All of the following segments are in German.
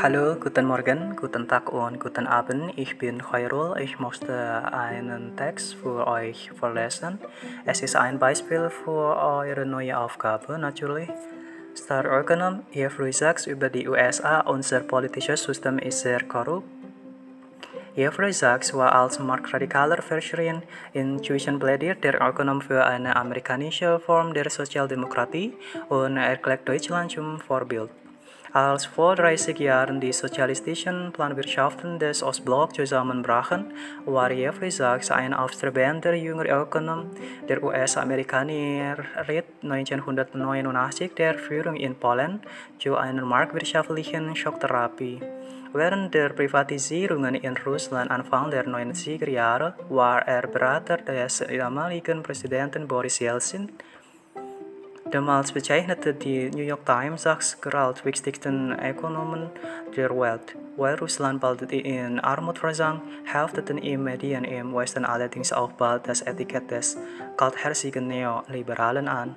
Hallo, guten Morgen, guten Tag und guten Abend. Ich bin Khairul. Ich möchte einen Text für euch vorlesen. Es ist ein Beispiel für eure neue Aufgabe, natürlich. Star Econom, Jeffrey Sachs über die USA. Unser politisches System ist sehr korrupt. Jeffrey Sachs war als marktradikaler Verschrien inzwischen plädiert der Ökonom für eine amerikanische Form der Sozialdemokratie und erklärt Deutschland zum Vorbild. Als vor 30 Jahren die sozialistischen Planwirtschaften des Ostblocks zusammenbrachen, war Jeffrey Sachs ein aufstrebender junger Ökonom. Der US-Amerikaner riet 1989 der Führung in Polen zu einer marktwirtschaftlichen Schocktherapie. Während der Privatisierungen in Russland Anfang der 90er Jahre war er Berater des damaligen Präsidenten Boris Yeltsin. Damals bezeichnete die New York Times als wichtigsten Ökonomen der Welt. Weil Russland bald in Armut versank, hefteten ihm Medien im Westen allerdings auch bald das Etikett des kaltherzigen Neoliberalen an.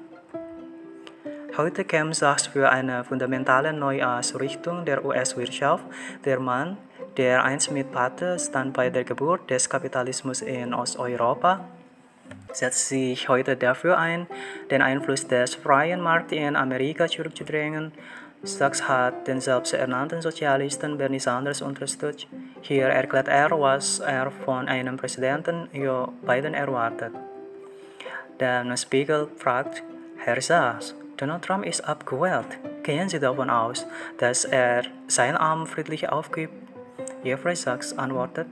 Heute kämpft Sachs für eine fundamentale Neuausrichtung der US-Wirtschaft. Der Mann, der einst mit Pate stand bei der Geburt des Kapitalismus in Osteuropa, setzt sich heute dafür ein, den Einfluss des freien Marktes in Amerika zurückzudrängen. Sachs hat den selbsternannten Sozialisten Bernie Sanders unterstützt. Hier erklärt er, was er von einem Präsidenten Joe Biden erwartet. Der Spiegel fragt, Herr Sachs, Donald Trump ist abgewählt. Gehen Sie davon aus, dass er sein Amt friedlich aufgibt? Jeffrey Sachs antwortet,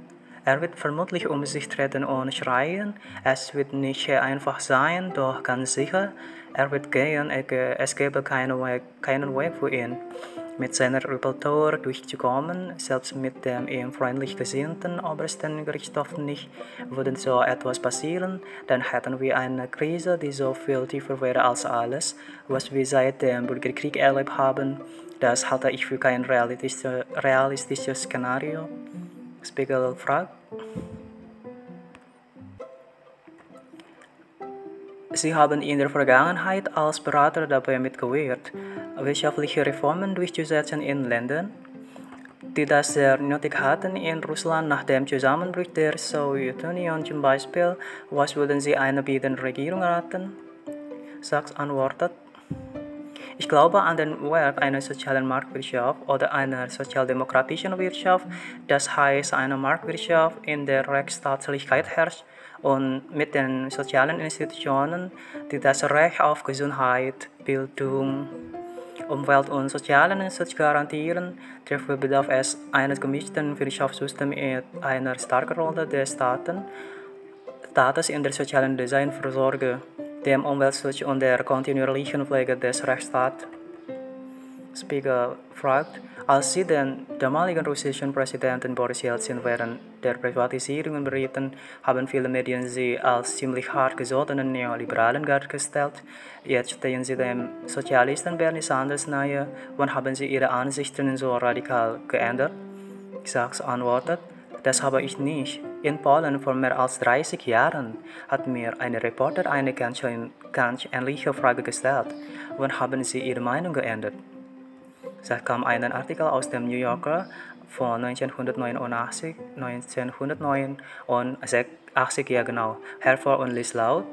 er wird vermutlich um sich treten und schreien. Es wird nicht einfach sein, doch ganz sicher, er wird gehen. Es gäbe keinen Weg, keinen Weg für ihn, mit seiner Repertoire durchzukommen. Selbst mit dem ihm freundlich gesinnten obersten Gerichtshof nicht würde so etwas passieren. Dann hätten wir eine Krise, die so viel tiefer wäre als alles, was wir seit dem Bürgerkrieg erlebt haben. Das halte ich für kein realistisches Szenario. Spiegel fragt. Sie haben in der Vergangenheit als Berater dabei mitgewirkt, wirtschaftliche Reformen durchzusetzen in Ländern, die das sehr nötig hatten in Russland nach dem Zusammenbruch der Sowjetunion zum Beispiel. Was würden Sie einer bieten Regierung raten? Sachs antwortet, ich glaube an den Wert einer sozialen Marktwirtschaft oder einer sozialdemokratischen Wirtschaft, das heißt einer Marktwirtschaft, in der Rechtsstaatlichkeit herrscht und mit den sozialen Institutionen, die das Recht auf Gesundheit, Bildung, Umwelt und sozialen Schutz garantieren. Dafür bedarf es eines gemischten Wirtschaftssystems mit einer starken Rolle des Staaten, Staates in der sozialen Designvorsorge dem Umweltschutz und der kontinuierlichen Pflege des Rechtsstaats. Spiegel fragt, als Sie den damaligen russischen Präsidenten Boris Yeltsin während der Privatisierungen berieten, haben viele Medien Sie als ziemlich hart gesottenen Neoliberalen dargestellt. Jetzt stehen Sie dem Sozialisten Bernie Sanders nahe. Wann haben Sie Ihre Ansichten so radikal geändert? Sachs antwortet, das habe ich nicht. In Polen vor mehr als 30 Jahren hat mir ein Reporter eine ganz, ganz ähnliche Frage gestellt. Wann haben Sie Ihre Meinung geändert? Da kam ein Artikel aus dem New Yorker von 1989, 1909 und 80 Jahre genau, hervor und ließ laut.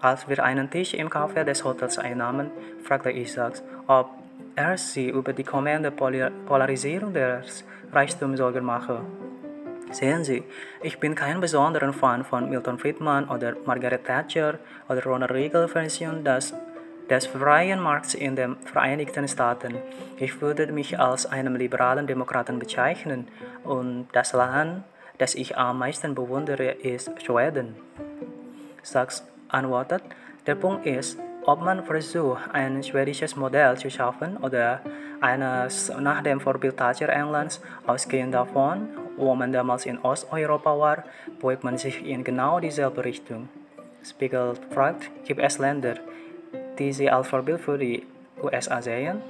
Als wir einen Tisch im Café des Hotels einnahmen, fragte ich ob er sie über die kommende Polarisierung des Reichtums Sorgen mache. Sehen Sie, ich bin kein besonderer Fan von Milton Friedman oder Margaret Thatcher oder Ronald Reagan Version des, des freien Markts in den Vereinigten Staaten. Ich würde mich als einen liberalen Demokraten bezeichnen und das Land, das ich am meisten bewundere, ist Schweden. Sachs antwortet, der Punkt ist, ob man versucht, ein schwedisches Modell zu schaffen oder eines nach dem Vorbild Thatcher Englands, ausgehend davon, wo man damals in Osteuropa war, beugt man sich in genau dieselbe Richtung. Spiegel fragt, gibt es Länder, die sie als Vorbild für die USA sehen?